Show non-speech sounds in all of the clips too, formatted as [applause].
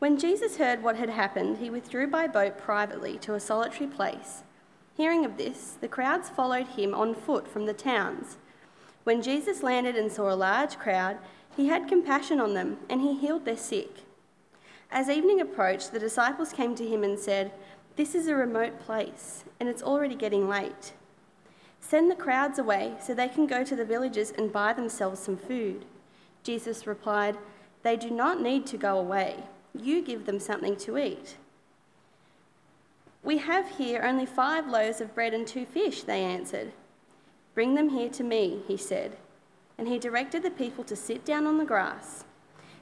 When Jesus heard what had happened, he withdrew by boat privately to a solitary place. Hearing of this, the crowds followed him on foot from the towns. When Jesus landed and saw a large crowd, he had compassion on them and he healed their sick. As evening approached, the disciples came to him and said, This is a remote place, and it's already getting late. Send the crowds away so they can go to the villages and buy themselves some food. Jesus replied, They do not need to go away. You give them something to eat. We have here only five loaves of bread and two fish, they answered. Bring them here to me, he said. And he directed the people to sit down on the grass.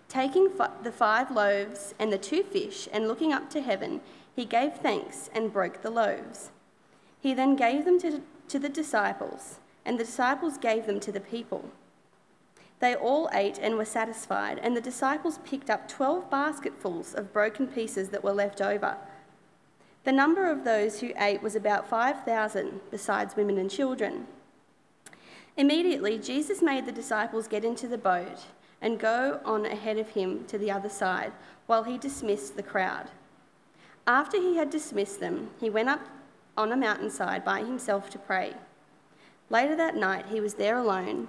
Taking the five loaves and the two fish, and looking up to heaven, he gave thanks and broke the loaves. He then gave them to, to the disciples, and the disciples gave them to the people. They all ate and were satisfied, and the disciples picked up twelve basketfuls of broken pieces that were left over. The number of those who ate was about 5,000, besides women and children. Immediately, Jesus made the disciples get into the boat and go on ahead of him to the other side while he dismissed the crowd. After he had dismissed them, he went up on a mountainside by himself to pray. Later that night, he was there alone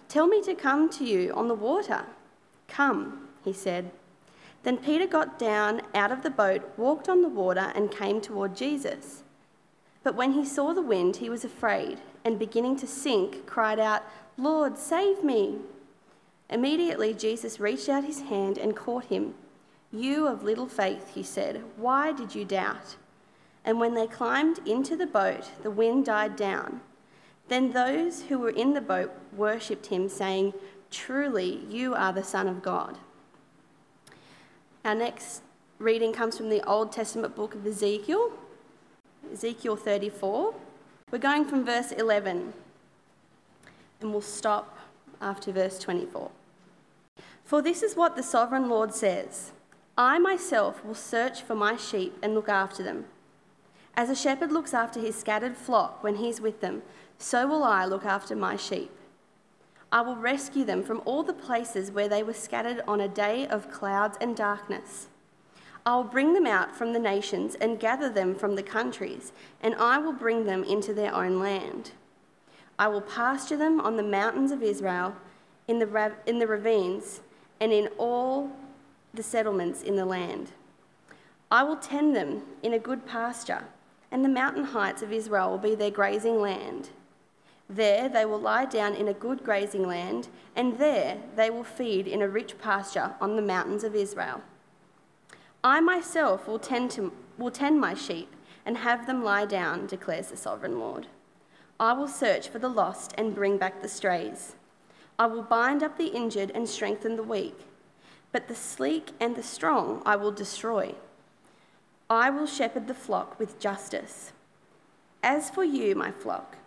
Tell me to come to you on the water. Come, he said. Then Peter got down out of the boat, walked on the water, and came toward Jesus. But when he saw the wind, he was afraid, and beginning to sink, cried out, Lord, save me. Immediately Jesus reached out his hand and caught him. You of little faith, he said, why did you doubt? And when they climbed into the boat, the wind died down. Then those who were in the boat worshipped him, saying, Truly, you are the Son of God. Our next reading comes from the Old Testament book of Ezekiel, Ezekiel 34. We're going from verse 11, and we'll stop after verse 24. For this is what the sovereign Lord says I myself will search for my sheep and look after them. As a shepherd looks after his scattered flock when he's with them, so will I look after my sheep. I will rescue them from all the places where they were scattered on a day of clouds and darkness. I will bring them out from the nations and gather them from the countries, and I will bring them into their own land. I will pasture them on the mountains of Israel, in the, rav- in the ravines, and in all the settlements in the land. I will tend them in a good pasture, and the mountain heights of Israel will be their grazing land. There they will lie down in a good grazing land, and there they will feed in a rich pasture on the mountains of Israel. I myself will tend, to, will tend my sheep and have them lie down, declares the sovereign Lord. I will search for the lost and bring back the strays. I will bind up the injured and strengthen the weak, but the sleek and the strong I will destroy. I will shepherd the flock with justice. As for you, my flock,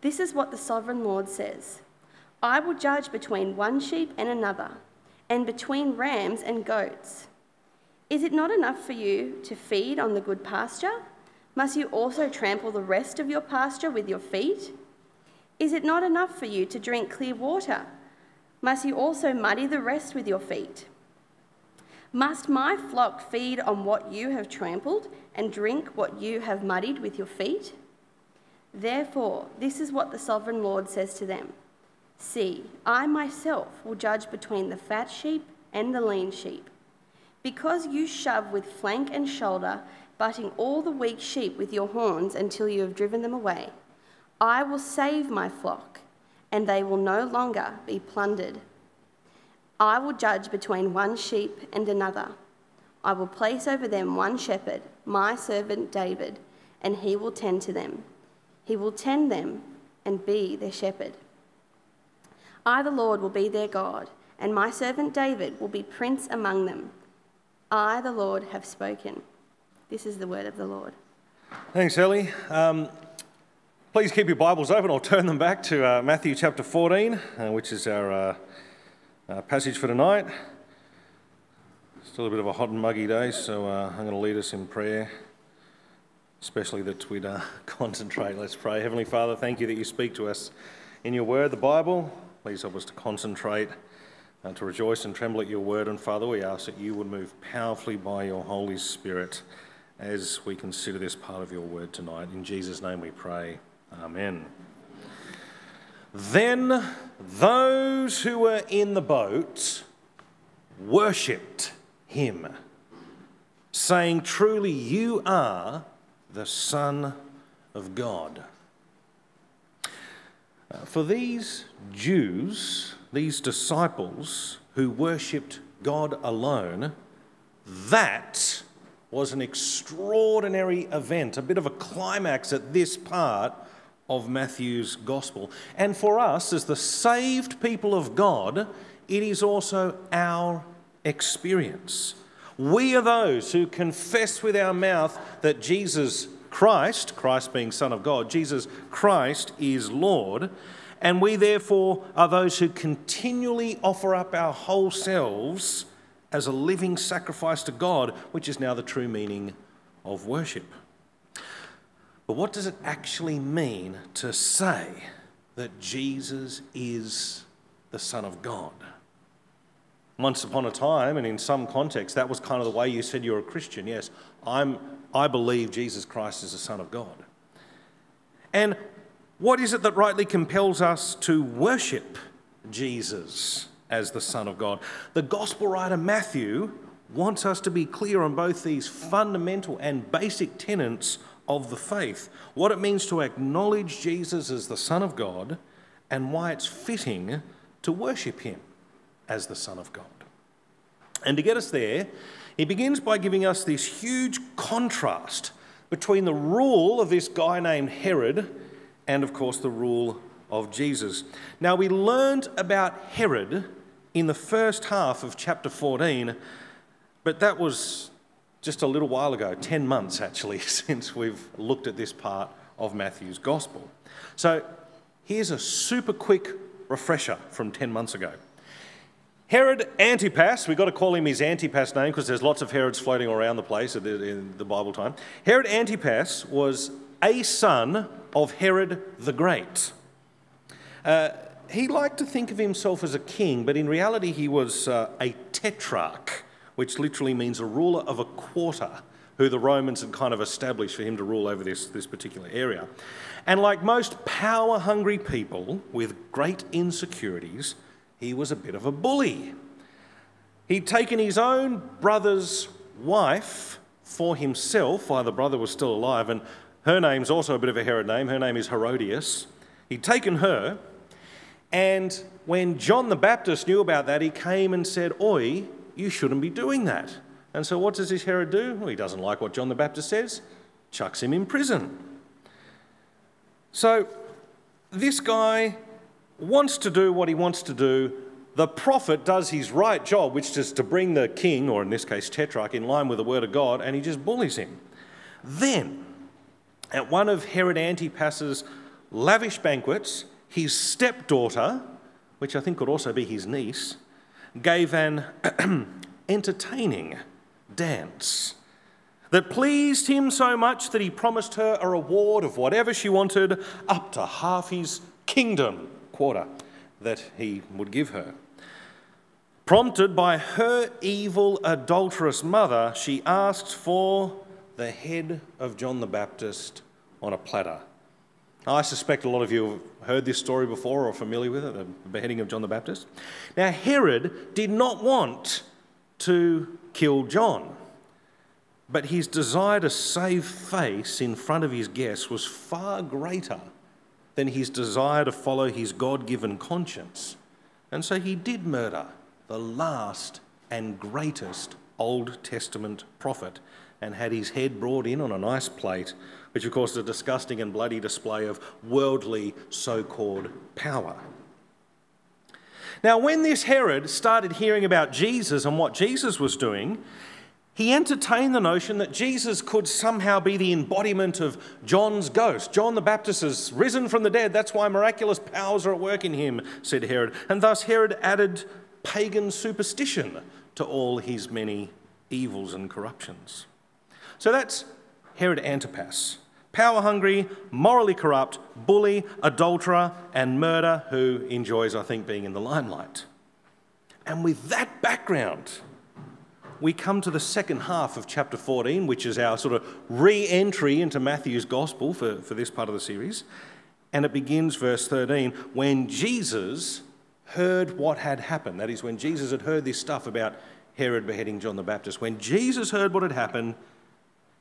this is what the sovereign Lord says I will judge between one sheep and another, and between rams and goats. Is it not enough for you to feed on the good pasture? Must you also trample the rest of your pasture with your feet? Is it not enough for you to drink clear water? Must you also muddy the rest with your feet? Must my flock feed on what you have trampled and drink what you have muddied with your feet? Therefore, this is what the sovereign Lord says to them See, I myself will judge between the fat sheep and the lean sheep. Because you shove with flank and shoulder, butting all the weak sheep with your horns until you have driven them away, I will save my flock, and they will no longer be plundered. I will judge between one sheep and another. I will place over them one shepherd, my servant David, and he will tend to them. He will tend them and be their shepherd. I, the Lord, will be their God, and my servant David will be prince among them. I, the Lord, have spoken. This is the word of the Lord. Thanks, Ellie. Um, please keep your Bibles open. I'll turn them back to uh, Matthew chapter 14, uh, which is our uh, uh passage for tonight. Still a bit of a hot and muggy day, so uh, I'm going to lead us in prayer, especially we'd uh, [laughs] concentrate. Let's pray. Heavenly Father, thank you that you speak to us in your word, the Bible. Please help us to concentrate, and to rejoice and tremble at your word. And Father, we ask that you would move powerfully by your Holy Spirit as we consider this part of your word tonight. In Jesus' name we pray. Amen. Then those who were in the boat worshipped him, saying, Truly, you are the Son of God. Uh, for these Jews, these disciples who worshipped God alone, that was an extraordinary event, a bit of a climax at this part of Matthew's gospel. And for us, as the saved people of God, it is also our experience. We are those who confess with our mouth that Jesus Christ, Christ being Son of God, Jesus Christ is Lord. And we therefore are those who continually offer up our whole selves as a living sacrifice to God, which is now the true meaning of worship. But what does it actually mean to say that Jesus is the Son of God? Once upon a time, and in some context, that was kind of the way you said you're a Christian. Yes, I'm, I believe Jesus Christ is the Son of God. And what is it that rightly compels us to worship Jesus? as the Son of God. The Gospel writer Matthew wants us to be clear on both these fundamental and basic tenets of the faith what it means to acknowledge Jesus as the Son of God and why it's fitting to worship him as the Son of God. And to get us there, he begins by giving us this huge contrast between the rule of this guy named Herod and, of course, the rule of Jesus. Now, we learned about Herod in the first half of chapter 14, but that was just a little while ago, 10 months actually, [laughs] since we've looked at this part of Matthew's gospel. So here's a super quick refresher from 10 months ago. Herod Antipas, we've got to call him his Antipas name because there's lots of Herods floating around the place in the Bible time. Herod Antipas was a son of Herod the Great. Uh, he liked to think of himself as a king, but in reality, he was uh, a tetrarch, which literally means a ruler of a quarter, who the Romans had kind of established for him to rule over this, this particular area. And like most power hungry people with great insecurities, he was a bit of a bully. He'd taken his own brother's wife for himself while the brother was still alive, and her name's also a bit of a Herod name. Her name is Herodias. He'd taken her and when John the Baptist knew about that, he came and said, Oi, you shouldn't be doing that. And so what does this Herod do? Well, he doesn't like what John the Baptist says, chucks him in prison. So this guy wants to do what he wants to do. The prophet does his right job, which is to bring the king, or in this case, tetrarch, in line with the word of God, and he just bullies him. Then, at one of Herod Antipas's lavish banquets, his stepdaughter, which I think could also be his niece, gave an [clears throat] entertaining dance that pleased him so much that he promised her a reward of whatever she wanted, up to half his kingdom, quarter, that he would give her. Prompted by her evil, adulterous mother, she asked for the head of John the Baptist on a platter. I suspect a lot of you have heard this story before or are familiar with it, the beheading of John the Baptist. Now, Herod did not want to kill John, but his desire to save face in front of his guests was far greater than his desire to follow his God given conscience. And so he did murder the last and greatest Old Testament prophet and had his head brought in on a nice plate which of course is a disgusting and bloody display of worldly so called power. Now, when this Herod started hearing about Jesus and what Jesus was doing, he entertained the notion that Jesus could somehow be the embodiment of John's ghost. John the Baptist has risen from the dead. That's why miraculous powers are at work in him, said Herod. And thus Herod added pagan superstition to all his many evils and corruptions. So that's Herod Antipas, power hungry, morally corrupt, bully, adulterer, and murderer who enjoys, I think, being in the limelight. And with that background, we come to the second half of chapter 14, which is our sort of re entry into Matthew's gospel for, for this part of the series. And it begins, verse 13, when Jesus heard what had happened. That is, when Jesus had heard this stuff about Herod beheading John the Baptist. When Jesus heard what had happened,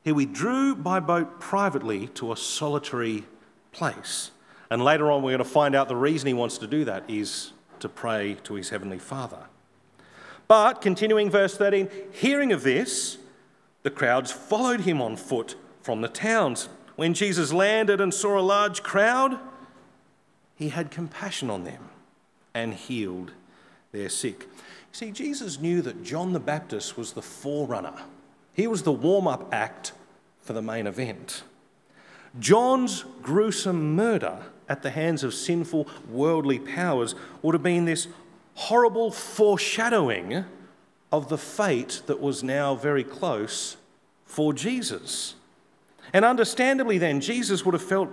he withdrew by boat privately to a solitary place. And later on, we're going to find out the reason he wants to do that is to pray to his heavenly Father. But, continuing verse 13, hearing of this, the crowds followed him on foot from the towns. When Jesus landed and saw a large crowd, he had compassion on them and healed their sick. See, Jesus knew that John the Baptist was the forerunner, he was the warm up act for the main event. John's gruesome murder at the hands of sinful worldly powers would have been this horrible foreshadowing of the fate that was now very close for Jesus. And understandably, then, Jesus would have felt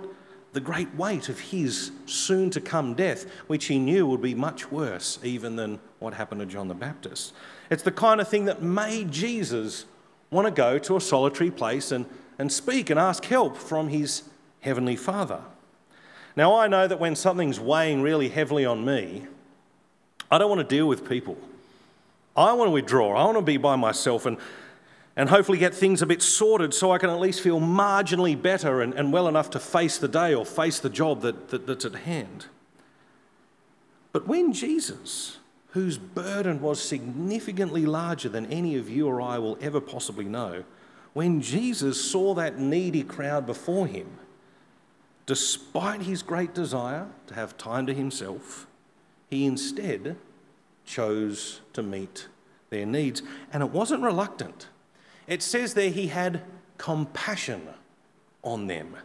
the great weight of his soon to come death, which he knew would be much worse even than what happened to John the Baptist. It's the kind of thing that made Jesus want to go to a solitary place and, and speak and ask help from his heavenly Father. Now, I know that when something's weighing really heavily on me, I don't want to deal with people. I want to withdraw. I want to be by myself and, and hopefully get things a bit sorted so I can at least feel marginally better and, and well enough to face the day or face the job that, that, that's at hand. But when Jesus, whose burden was significantly larger than any of you or I will ever possibly know, when Jesus saw that needy crowd before him, despite his great desire to have time to himself, he instead chose to meet their needs. And it wasn't reluctant. It says there he had compassion on them.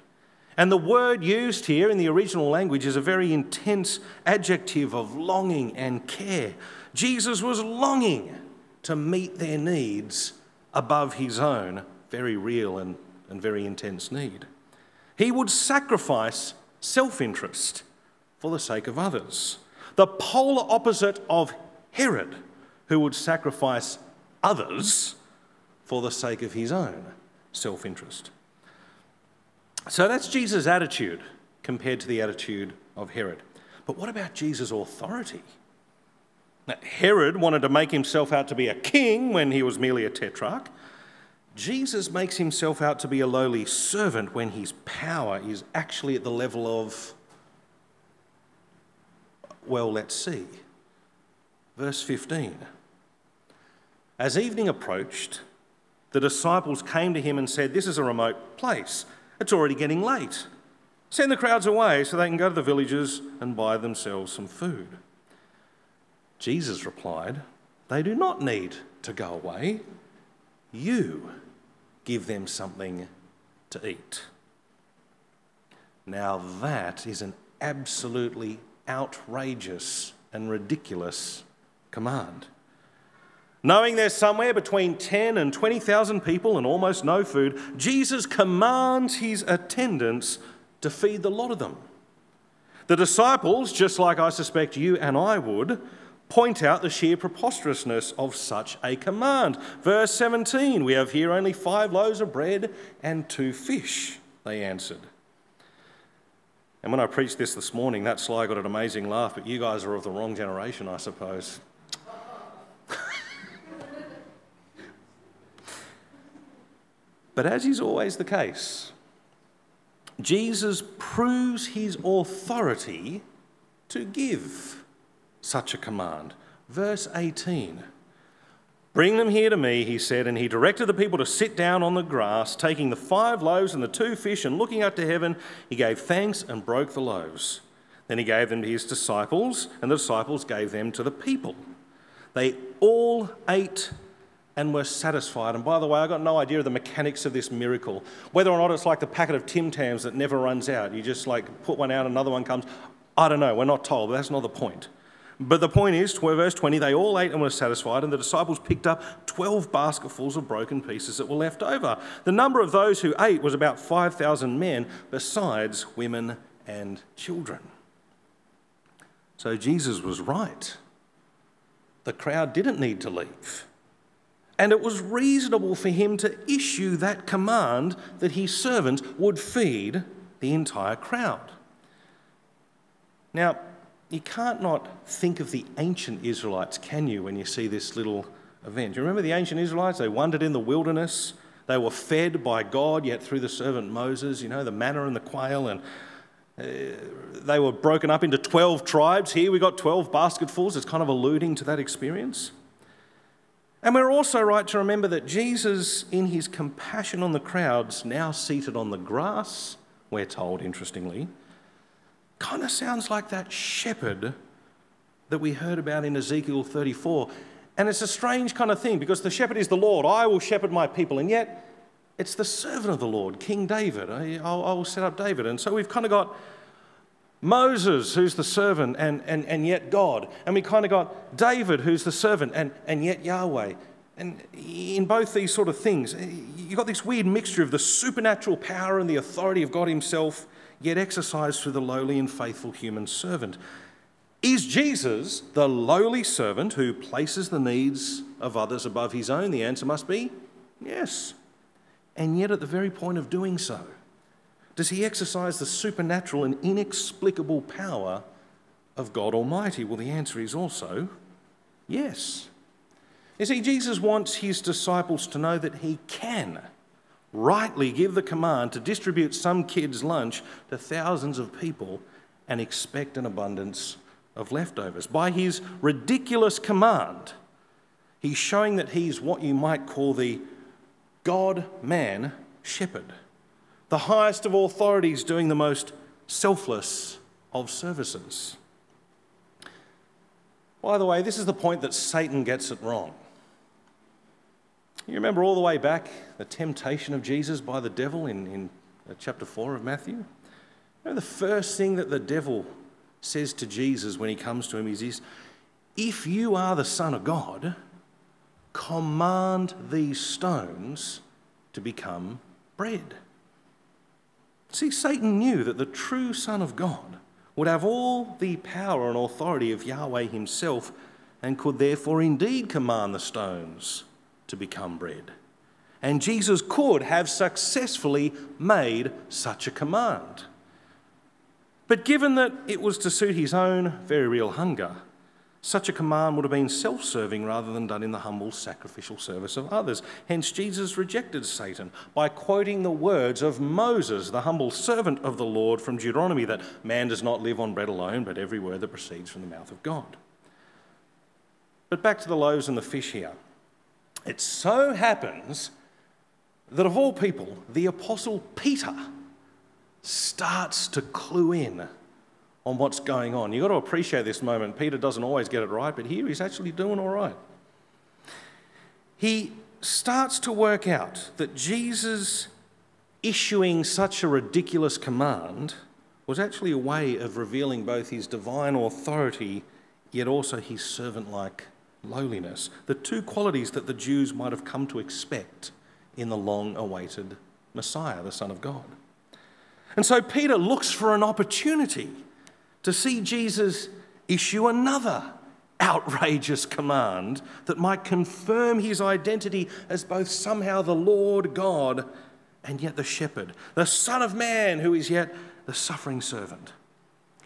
And the word used here in the original language is a very intense adjective of longing and care. Jesus was longing to meet their needs above his own very real and, and very intense need. He would sacrifice self interest for the sake of others the polar opposite of Herod, who would sacrifice others for the sake of his own self interest. So that's Jesus' attitude compared to the attitude of Herod. But what about Jesus' authority? Now, Herod wanted to make himself out to be a king when he was merely a tetrarch. Jesus makes himself out to be a lowly servant when his power is actually at the level of well, let's see. Verse 15. As evening approached, the disciples came to him and said, This is a remote place. It's already getting late. Send the crowds away so they can go to the villages and buy themselves some food. Jesus replied, They do not need to go away. You give them something to eat. Now, that is an absolutely outrageous and ridiculous command. Knowing there's somewhere between 10 and 20,000 people and almost no food, Jesus commands his attendants to feed the lot of them. The disciples, just like I suspect you and I would, point out the sheer preposterousness of such a command. Verse 17 we have here only five loaves of bread and two fish, they answered. And when I preached this this morning, that slide got an amazing laugh, but you guys are of the wrong generation, I suppose. [laughs] but as is always the case, Jesus proves his authority to give such a command. Verse 18 Bring them here to me, he said, and he directed the people to sit down on the grass, taking the five loaves and the two fish, and looking up to heaven, he gave thanks and broke the loaves. Then he gave them to his disciples, and the disciples gave them to the people. They all ate and were satisfied. And by the way, I got no idea of the mechanics of this miracle. Whether or not it's like the packet of Tim Tams that never runs out. You just like put one out, another one comes. I don't know. We're not told, but that's not the point. But the point is, verse 20, they all ate and were satisfied, and the disciples picked up 12 basketfuls of broken pieces that were left over. The number of those who ate was about 5,000 men, besides women and children. So Jesus was right. The crowd didn't need to leave. And it was reasonable for him to issue that command that his servants would feed the entire crowd. Now, you can't not think of the ancient Israelites, can you, when you see this little event? You remember the ancient Israelites? They wandered in the wilderness. They were fed by God, yet through the servant Moses, you know, the manna and the quail, and uh, they were broken up into 12 tribes. Here we got 12 basketfuls. It's kind of alluding to that experience. And we're also right to remember that Jesus, in his compassion on the crowds, now seated on the grass, we're told, interestingly, kind of sounds like that shepherd that we heard about in Ezekiel 34. And it's a strange kind of thing because the shepherd is the Lord. I will shepherd my people. And yet, it's the servant of the Lord, King David. I, I will set up David. And so we've kind of got Moses, who's the servant, and, and, and yet God. And we kind of got David, who's the servant, and, and yet Yahweh. And in both these sort of things, you've got this weird mixture of the supernatural power and the authority of God Himself, yet exercised through the lowly and faithful human servant. Is Jesus the lowly servant who places the needs of others above his own? The answer must be yes. And yet, at the very point of doing so, does he exercise the supernatural and inexplicable power of God Almighty? Well, the answer is also yes. You see, Jesus wants his disciples to know that he can rightly give the command to distribute some kid's lunch to thousands of people and expect an abundance of leftovers. By his ridiculous command, he's showing that he's what you might call the God man shepherd the highest of authorities doing the most selfless of services. By the way, this is the point that Satan gets it wrong. You remember all the way back the temptation of Jesus by the devil in, in uh, chapter 4 of Matthew? You know, the first thing that the devil says to Jesus when he comes to him is this If you are the Son of God, command these stones to become bread. See, Satan knew that the true Son of God would have all the power and authority of Yahweh himself and could therefore indeed command the stones to become bread. And Jesus could have successfully made such a command. But given that it was to suit his own very real hunger, such a command would have been self serving rather than done in the humble sacrificial service of others. Hence, Jesus rejected Satan by quoting the words of Moses, the humble servant of the Lord from Deuteronomy, that man does not live on bread alone, but every word that proceeds from the mouth of God. But back to the loaves and the fish here. It so happens that of all people, the Apostle Peter starts to clue in on what's going on. You've got to appreciate this moment. Peter doesn't always get it right, but here he's actually doing all right. He starts to work out that Jesus issuing such a ridiculous command was actually a way of revealing both his divine authority yet also his servant like lowliness, the two qualities that the Jews might have come to expect in the long awaited Messiah, the Son of God. And so Peter looks for an opportunity to see Jesus issue another outrageous command that might confirm his identity as both somehow the Lord God and yet the shepherd, the Son of Man who is yet the suffering servant.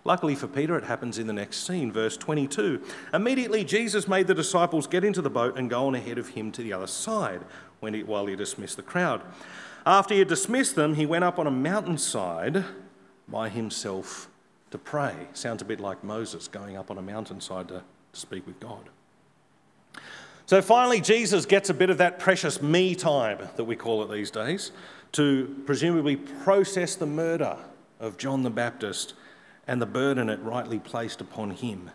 Luckily for Peter, it happens in the next scene, verse 22. Immediately, Jesus made the disciples get into the boat and go on ahead of him to the other side when he, while he dismissed the crowd. After he had dismissed them, he went up on a mountainside by himself to pray. Sounds a bit like Moses going up on a mountainside to, to speak with God. So finally, Jesus gets a bit of that precious me time that we call it these days to presumably process the murder of John the Baptist and the burden it rightly placed upon him.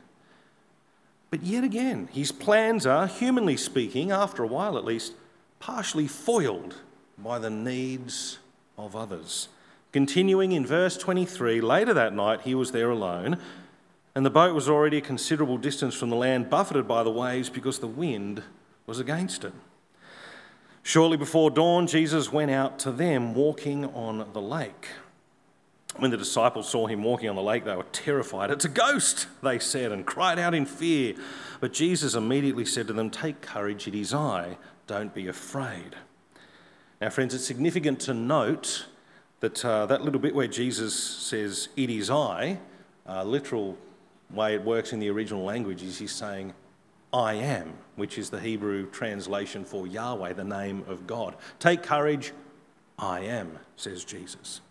But yet again, his plans are, humanly speaking, after a while at least, partially foiled by the needs of others. Continuing in verse 23, later that night he was there alone, and the boat was already a considerable distance from the land, buffeted by the waves because the wind was against it. Shortly before dawn, Jesus went out to them walking on the lake. When the disciples saw him walking on the lake, they were terrified. It's a ghost, they said, and cried out in fear. But Jesus immediately said to them, Take courage, it is I, don't be afraid. Now, friends, it's significant to note that uh, that little bit where Jesus says, It is I, uh, literal way it works in the original language is he's saying, I am, which is the Hebrew translation for Yahweh, the name of God. Take courage, I am, says Jesus.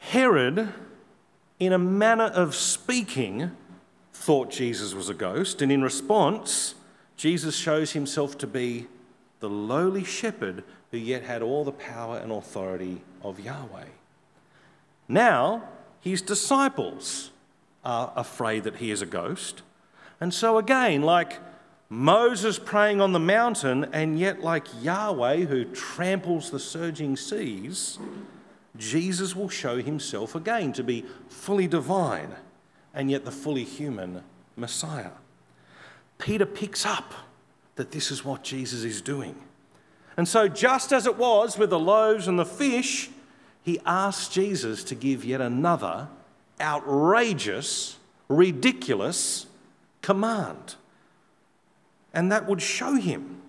Herod, in a manner of speaking, thought Jesus was a ghost, and in response, Jesus shows himself to be the lowly shepherd who yet had all the power and authority of Yahweh. Now, his disciples are afraid that he is a ghost. And so, again, like Moses praying on the mountain, and yet like Yahweh who tramples the surging seas, Jesus will show himself again to be fully divine and yet the fully human Messiah. Peter picks up that this is what Jesus is doing. And so, just as it was with the loaves and the fish, he asks Jesus to give yet another outrageous, ridiculous command. And that would show him,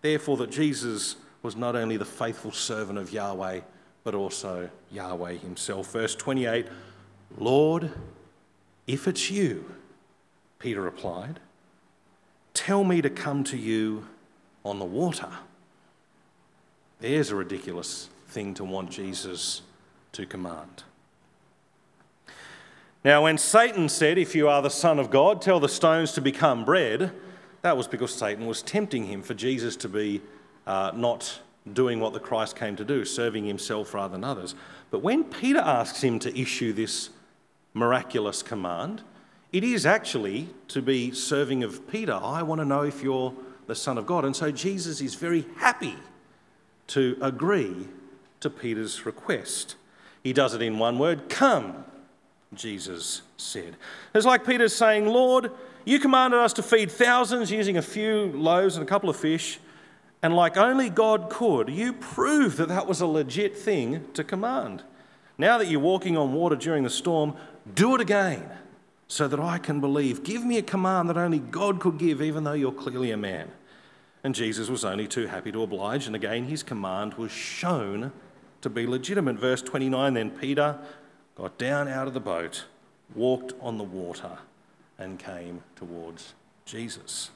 therefore, that Jesus was not only the faithful servant of Yahweh, but also Yahweh himself. Verse 28 Lord, if it's you, Peter replied, tell me to come to you on the water. There's a ridiculous thing to want Jesus to command. Now, when Satan said, If you are the Son of God, tell the stones to become bread, that was because Satan was tempting him for Jesus to be uh, not doing what the Christ came to do, serving himself rather than others. But when Peter asks him to issue this miraculous command, it is actually to be serving of Peter. I want to know if you're the Son of God. And so Jesus is very happy to agree to Peter's request. He does it in one word come, Jesus said. It's like Peter saying, Lord, you commanded us to feed thousands using a few loaves and a couple of fish, and like only God could, you proved that that was a legit thing to command. Now that you're walking on water during the storm, do it again so that I can believe. Give me a command that only God could give, even though you're clearly a man. And Jesus was only too happy to oblige, and again his command was shown to be legitimate. Verse 29 Then Peter got down out of the boat, walked on the water, and came towards Jesus.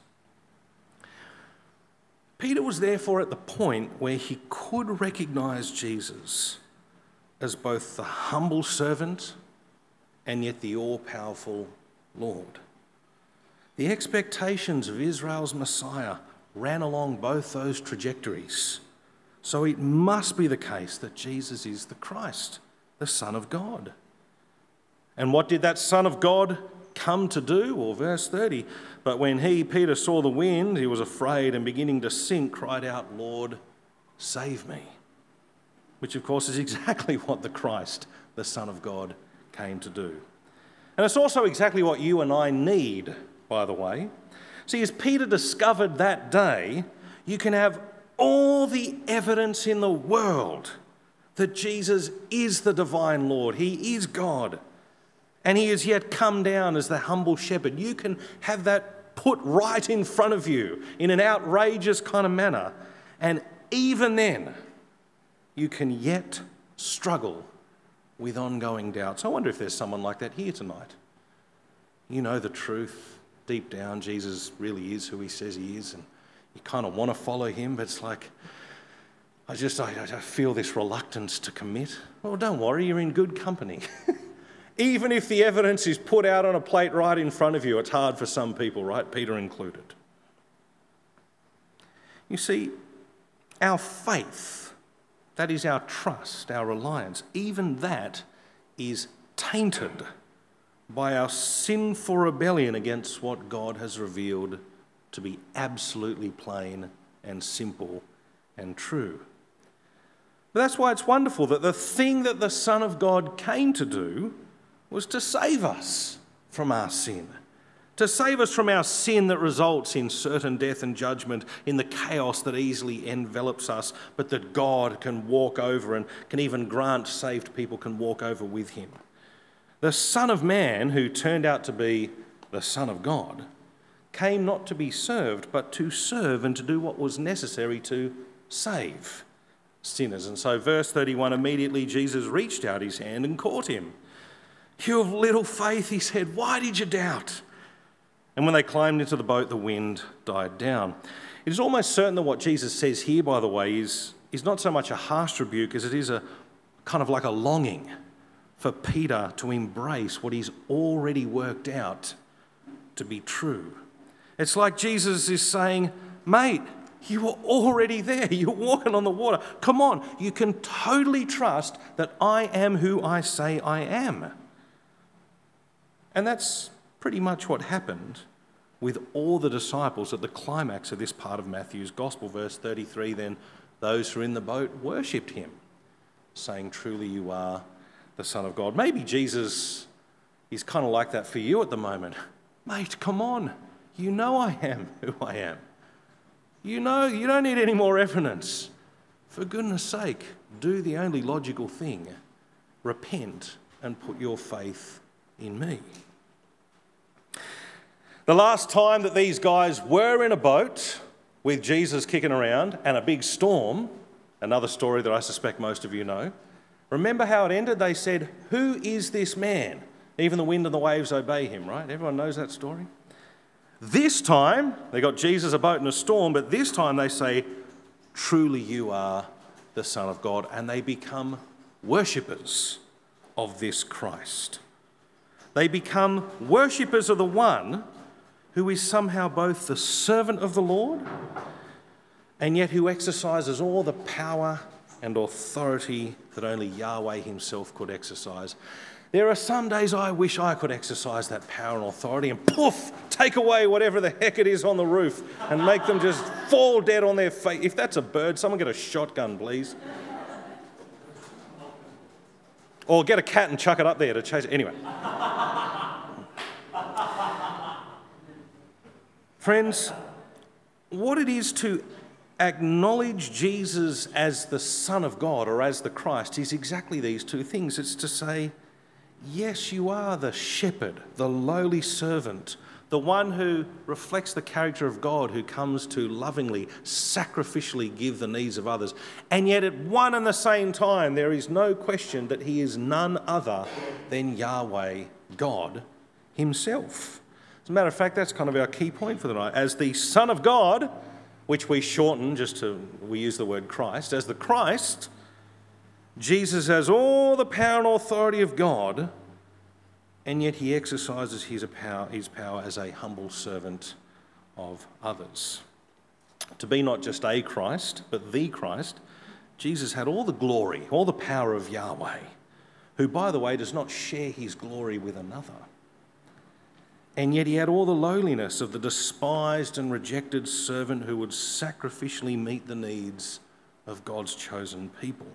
Peter was therefore at the point where he could recognize Jesus as both the humble servant and yet the all powerful Lord. The expectations of Israel's Messiah ran along both those trajectories. So it must be the case that Jesus is the Christ, the Son of God. And what did that Son of God come to do? Well, verse 30 But when he, Peter, saw the wind, he was afraid and beginning to sink, cried out, Lord, save me. Which, of course, is [laughs] exactly what the Christ, the Son of God, came to do. And it's also exactly what you and I need, by the way. See, as Peter discovered that day, you can have all the evidence in the world that Jesus is the divine Lord, He is God, and He has yet come down as the humble shepherd. You can have that put right in front of you in an outrageous kind of manner, and even then, you can yet struggle with ongoing doubts. I wonder if there's someone like that here tonight. You know the truth. Deep down, Jesus really is who he says he is, and you kind of want to follow him, but it's like, I just I, I feel this reluctance to commit. Well, don't worry, you're in good company. [laughs] Even if the evidence is put out on a plate right in front of you, it's hard for some people, right? Peter included. You see, our faith that is our trust, our reliance. Even that is tainted by our sinful rebellion against what God has revealed to be absolutely plain and simple and true. But that's why it's wonderful that the thing that the Son of God came to do was to save us from our sin to save us from our sin that results in certain death and judgment, in the chaos that easily envelops us, but that God can walk over and can even grant saved people can walk over with him. The Son of Man, who turned out to be the Son of God, came not to be served, but to serve and to do what was necessary to save sinners. And so, verse 31 immediately Jesus reached out his hand and caught him. You of little faith, he said, why did you doubt? And when they climbed into the boat, the wind died down. It is almost certain that what Jesus says here, by the way, is, is not so much a harsh rebuke as it is a kind of like a longing for Peter to embrace what he's already worked out to be true. It's like Jesus is saying, Mate, you were already there. [laughs] You're walking on the water. Come on, you can totally trust that I am who I say I am. And that's pretty much what happened with all the disciples at the climax of this part of Matthew's Gospel. Verse 33 then those who were in the boat worshipped him, saying, Truly you are the Son of God. Maybe Jesus is kind of like that for you at the moment. Mate, come on. You know I am [laughs] who I am. You know, you don't need any more evidence. For goodness sake, do the only logical thing repent and put your faith in me. The last time that these guys were in a boat with Jesus kicking around and a big storm, another story that I suspect most of you know, remember how it ended? They said, Who is this man? Even the wind and the waves obey him, right? Everyone knows that story? This time, they got Jesus a boat in a storm, but this time they say, Truly you are the Son of God. And they become worshippers of this Christ. They become worshippers of the one who is somehow both the servant of the Lord and yet who exercises all the power and authority that only Yahweh Himself could exercise. There are some days I wish I could exercise that power and authority and poof, take away whatever the heck it is on the roof and make them just fall dead on their face. If that's a bird, someone get a shotgun, please. Or get a cat and chuck it up there to chase it. Anyway. Friends, what it is to acknowledge Jesus as the Son of God or as the Christ is exactly these two things. It's to say, yes, you are the shepherd, the lowly servant, the one who reflects the character of God, who comes to lovingly, sacrificially give the needs of others. And yet, at one and the same time, there is no question that he is none other than Yahweh, God Himself. As a matter of fact, that's kind of our key point for the night. As the Son of God, which we shorten just to, we use the word Christ, as the Christ, Jesus has all the power and authority of God, and yet he exercises his power, his power as a humble servant of others. To be not just a Christ, but the Christ, Jesus had all the glory, all the power of Yahweh, who, by the way, does not share his glory with another. And yet he had all the lowliness of the despised and rejected servant who would sacrificially meet the needs of God's chosen people.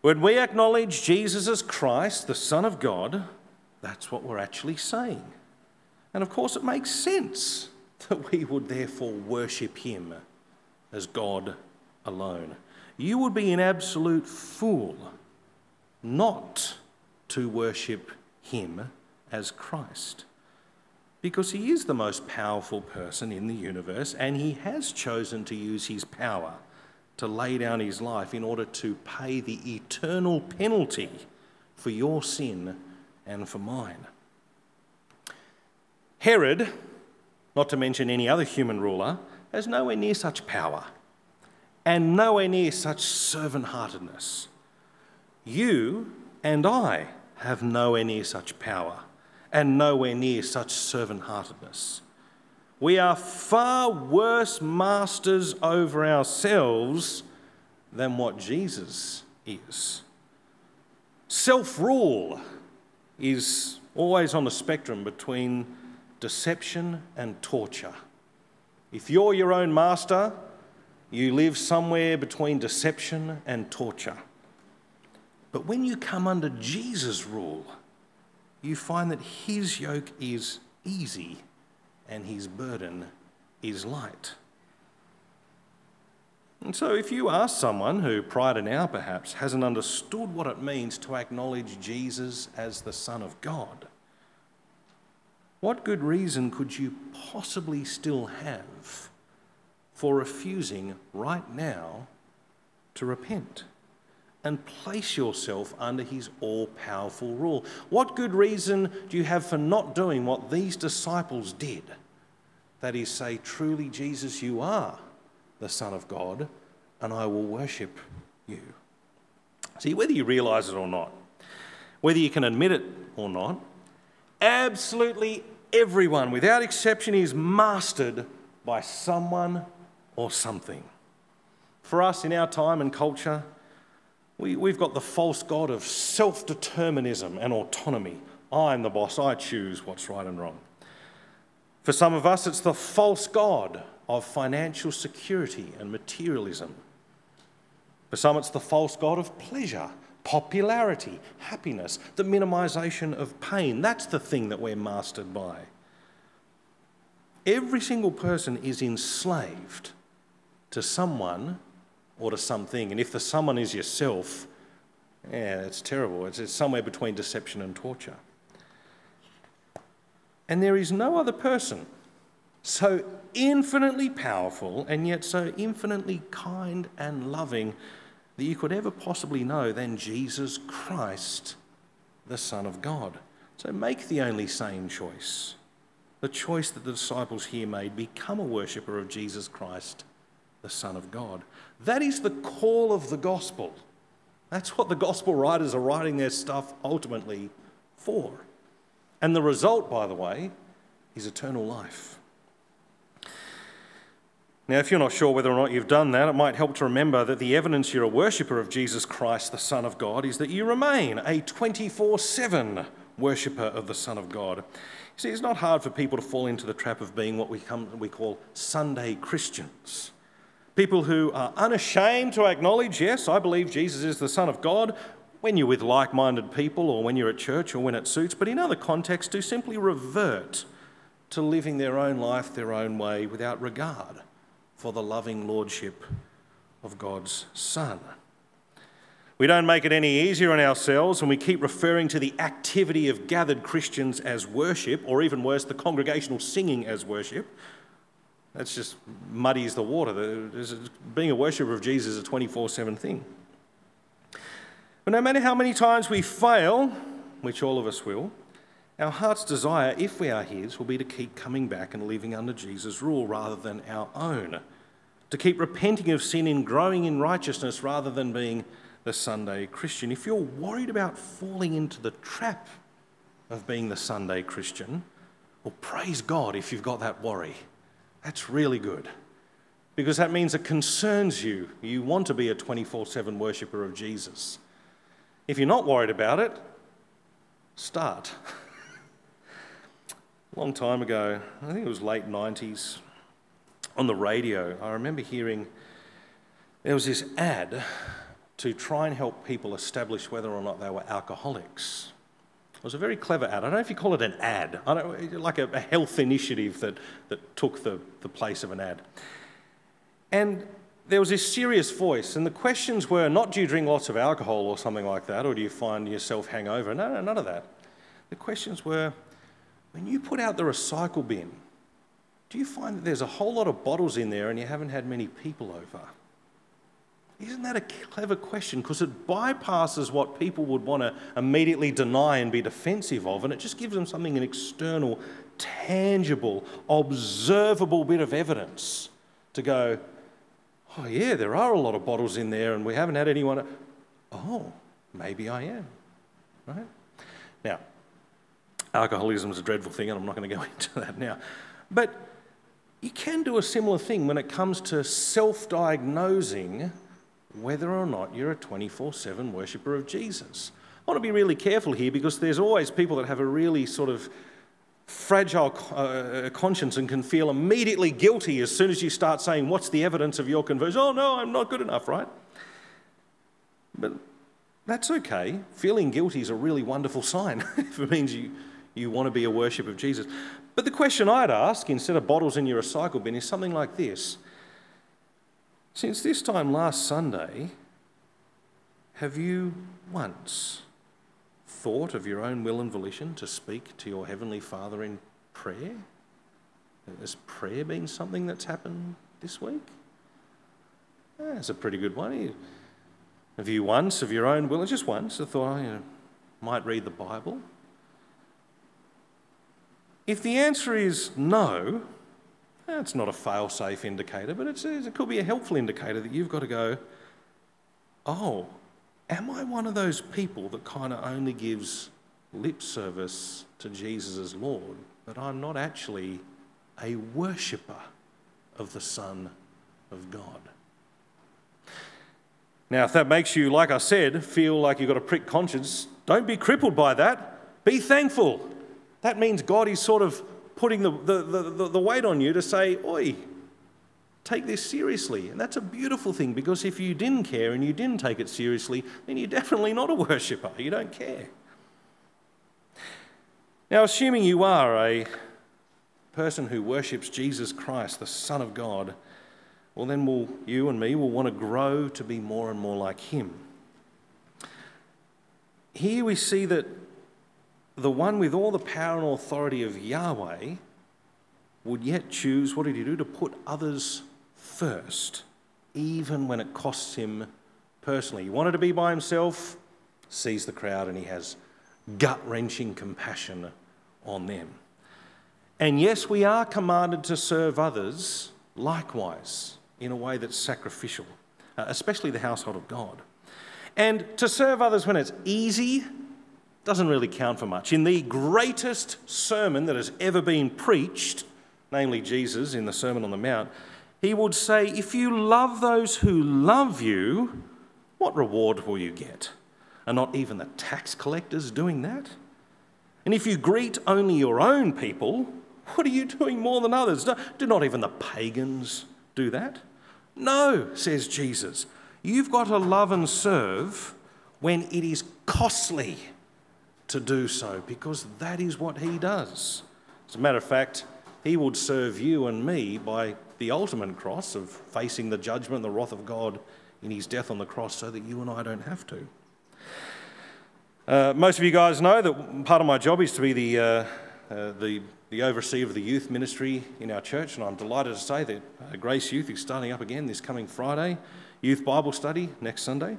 When we acknowledge Jesus as Christ, the Son of God, that's what we're actually saying. And of course, it makes sense [laughs] that we would therefore worship him as God alone. You would be an absolute fool not to worship him as Christ because he is the most powerful person in the universe and he has chosen to use his power to lay down his life in order to pay the eternal penalty for your sin and for mine. Herod, not to mention any other human ruler, has nowhere near such power and nowhere near such servant heartedness. You and I have nowhere near such power and nowhere near such servant heartedness. We are far worse masters over ourselves than what Jesus is. Self rule is always on the spectrum between deception and torture. If you're your own master, you live somewhere between deception and torture. But when you come under Jesus' rule, you find that his yoke is easy and his burden is light. And so, if you ask someone who, prior to now perhaps, hasn't understood what it means to acknowledge Jesus as the Son of God, what good reason could you possibly still have for refusing right now to repent and place yourself under his all powerful rule? What good reason do you have for not doing what these disciples did? That is, say, truly, Jesus, you are the Son of God, and I will worship you. See, whether you realize it or not, whether you can admit it or not, absolutely everyone, without exception, is mastered by someone or something. For us in our time and culture, we, we've got the false god of self determinism and autonomy. I'm the boss, I choose what's right and wrong. For some of us, it's the false god of financial security and materialism. For some, it's the false god of pleasure, popularity, happiness, the minimization of pain. That's the thing that we're mastered by. Every single person is enslaved to someone or to something. And if the someone is yourself, yeah, it's terrible. It's, it's somewhere between deception and torture. And there is no other person so infinitely powerful and yet so infinitely kind and loving that you could ever possibly know than Jesus Christ, the Son of God. So make the only sane choice. The choice that the disciples here made become a worshipper of Jesus Christ, the Son of God. That is the call of the gospel. That's what the gospel writers are writing their stuff ultimately for. And the result, by the way, is eternal life. Now, if you're not sure whether or not you've done that, it might help to remember that the evidence you're a worshipper of Jesus Christ, the Son of God, is that you remain a 24 7 worshipper of the Son of God. You see, it's not hard for people to fall into the trap of being what we, come, we call Sunday Christians. People who are unashamed to acknowledge, yes, I believe Jesus is the Son of God, when you're with like minded people or when you're at church or when it suits, but in other contexts, do simply revert to living their own life their own way without regard for the loving lordship of God's Son. We don't make it any easier on ourselves when we keep referring to the activity of gathered Christians as worship, or even worse, the congregational singing as worship. That's just muddies the water. Being a worshipper of Jesus is a 24 7 thing. But no matter how many times we fail, which all of us will, our heart's desire, if we are His, will be to keep coming back and living under Jesus' rule rather than our own. To keep repenting of sin and growing in righteousness rather than being the Sunday Christian. If you're worried about falling into the trap of being the Sunday Christian, well, praise God if you've got that worry. That's really good. Because that means it concerns you. You want to be a 24 7 worshipper of Jesus. If you're not worried about it, start. [laughs] long time ago, I think it was late 90s, on the radio, I remember hearing there was this ad to try and help people establish whether or not they were alcoholics. It was a very clever ad. I don't know if you call it an ad, I don't, like a, a health initiative that, that took the, the place of an ad. And there was this serious voice, and the questions were not do you drink lots of alcohol or something like that, or do you find yourself hangover? No, no, none of that. The questions were when you put out the recycle bin, do you find that there's a whole lot of bottles in there and you haven't had many people over? Isn't that a clever question? Because it bypasses what people would want to immediately deny and be defensive of, and it just gives them something an external, tangible, observable bit of evidence to go, oh, yeah, there are a lot of bottles in there and we haven't had anyone. Oh, maybe I am. Right? Now, Alcoholism is a dreadful thing, and I'm not going to go [laughs] into that now. But you can do a similar thing when it comes to self diagnosing whether or not you're a 24 7 worshipper of Jesus. I want to be really careful here because there's always people that have a really sort of fragile uh, conscience and can feel immediately guilty as soon as you start saying, What's the evidence of your conversion? Oh, no, I'm not good enough, right? But that's okay. Feeling guilty is a really wonderful [laughs] sign if it means you, you want to be a worship of Jesus. But the question I'd ask, instead of bottles in your recycle bin, is something like this Since this time last Sunday, have you once thought of your own will and volition to speak to your Heavenly Father in prayer? Has prayer been something that's happened this week? That's a pretty good one. Have you once, of your own will, just once, have thought, I you know, might read the Bible? If the answer is no, that's not a fail safe indicator, but it could be a helpful indicator that you've got to go, oh, am I one of those people that kind of only gives lip service to Jesus as Lord, but I'm not actually a worshipper of the Son of God? Now, if that makes you, like I said, feel like you've got a prick conscience, don't be crippled by that. Be thankful. That means God is sort of putting the, the, the, the weight on you to say, Oi, take this seriously. And that's a beautiful thing because if you didn't care and you didn't take it seriously, then you're definitely not a [laughs] worshipper. You don't care. Now, assuming you are a person who worships Jesus Christ, the Son of God, well, then will you and me will want to grow to be more and more like Him. Here we see that the one with all the power and authority of Yahweh would yet choose, what did he do? To put others first, even when it costs him personally. He wanted to be by himself, sees the crowd, and he has gut wrenching compassion on them. And yes, we are commanded to serve others likewise in a way that's sacrificial, uh, especially the household of God. And to serve others when it's easy doesn't really count for much. In the greatest sermon that has ever been preached, namely Jesus in the Sermon on the Mount, he would say, If you love those who love you, what reward will you get? Are not even the tax collectors doing that? And if you greet only your own people, what are you doing more than others? Do not even the pagans do that? No, says Jesus. You've got to love and serve when it is costly to do so, because that is what he does. As a matter of fact, he would serve you and me by the ultimate cross of facing the judgment, the wrath of God in his death on the cross, so that you and I don't have to. Uh, most of you guys know that part of my job is to be the, uh, uh, the, the overseer of the youth ministry in our church, and I'm delighted to say that uh, Grace Youth is starting up again this coming Friday, Youth Bible Study next Sunday.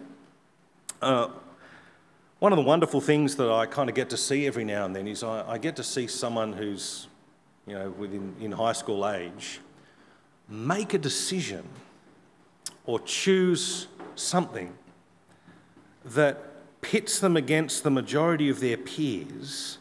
One of the wonderful things that I kind of get to see every now and then is I, I get to see someone who's, you know, within in high school age, make a decision or choose something that pits them against the majority of their peers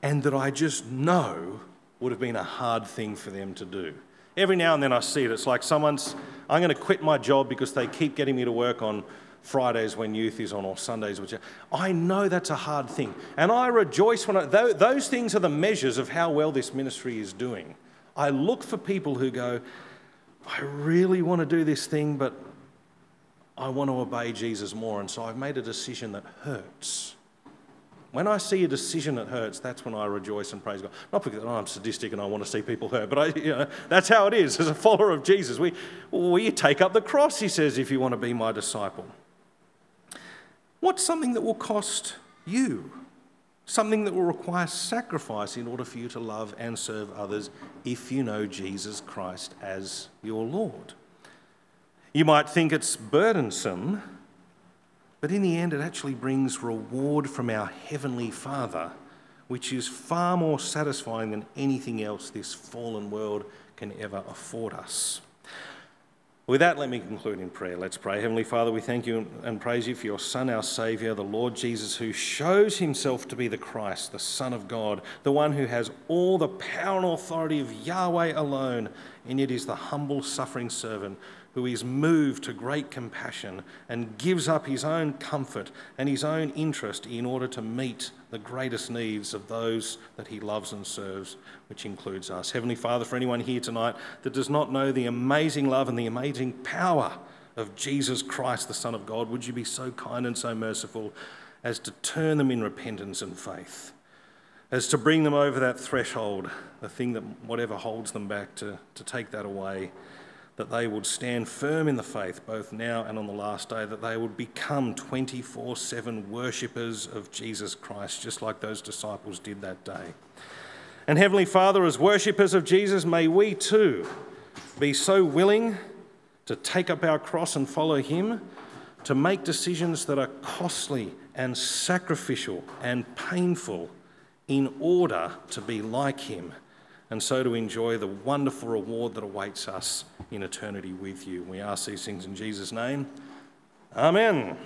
and that I just know would have been a hard thing for them to do. Every now and then I see it. It's like someone's, I'm going to quit my job because they keep getting me to work on Fridays when youth is on or Sundays, which I know that's a hard thing. And I rejoice when I, those things are the measures of how well this ministry is doing. I look for people who go, I really want to do this thing, but I want to obey Jesus more. And so I've made a decision that hurts. When I see a decision that hurts, that's when I rejoice and praise God. Not because I'm sadistic and I want to see people hurt, but I, you know, that's how it is. As a follower of Jesus, we, we take up the cross, he says, if you want to be my disciple. What's something that will cost you? Something that will require sacrifice in order for you to love and serve others if you know Jesus Christ as your Lord. You might think it's burdensome, but in the end, it actually brings reward from our Heavenly Father, which is far more satisfying than anything else this fallen world can ever afford us. With that, let me conclude in prayer. Let's pray. Heavenly Father, we thank you and praise you for your Son, our Saviour, the Lord Jesus, who shows himself to be the Christ, the Son of God, the one who has all the power and authority of Yahweh alone, and yet is the humble, suffering servant who is moved to great compassion and gives up his own comfort and his own interest in order to meet the greatest needs of those that he loves and serves, which includes us. Heavenly Father, for anyone here tonight that does not know the amazing love and the amazing power of Jesus Christ, the Son of God, would you be so kind and so merciful as to turn them in repentance and faith? as to bring them over that threshold, the thing that whatever holds them back, to, to take that away, that they would stand firm in the faith, both now and on the last day, that they would become 24 7 worshippers of Jesus Christ, just like those disciples did that day. And Heavenly Father, as worshippers of Jesus, may we too be so willing to take up our cross and follow Him, to make decisions that are costly and sacrificial and painful in order to be like him and so to enjoy the wonderful reward that awaits us in eternity with you. We ask these things in Jesus' name. Amen.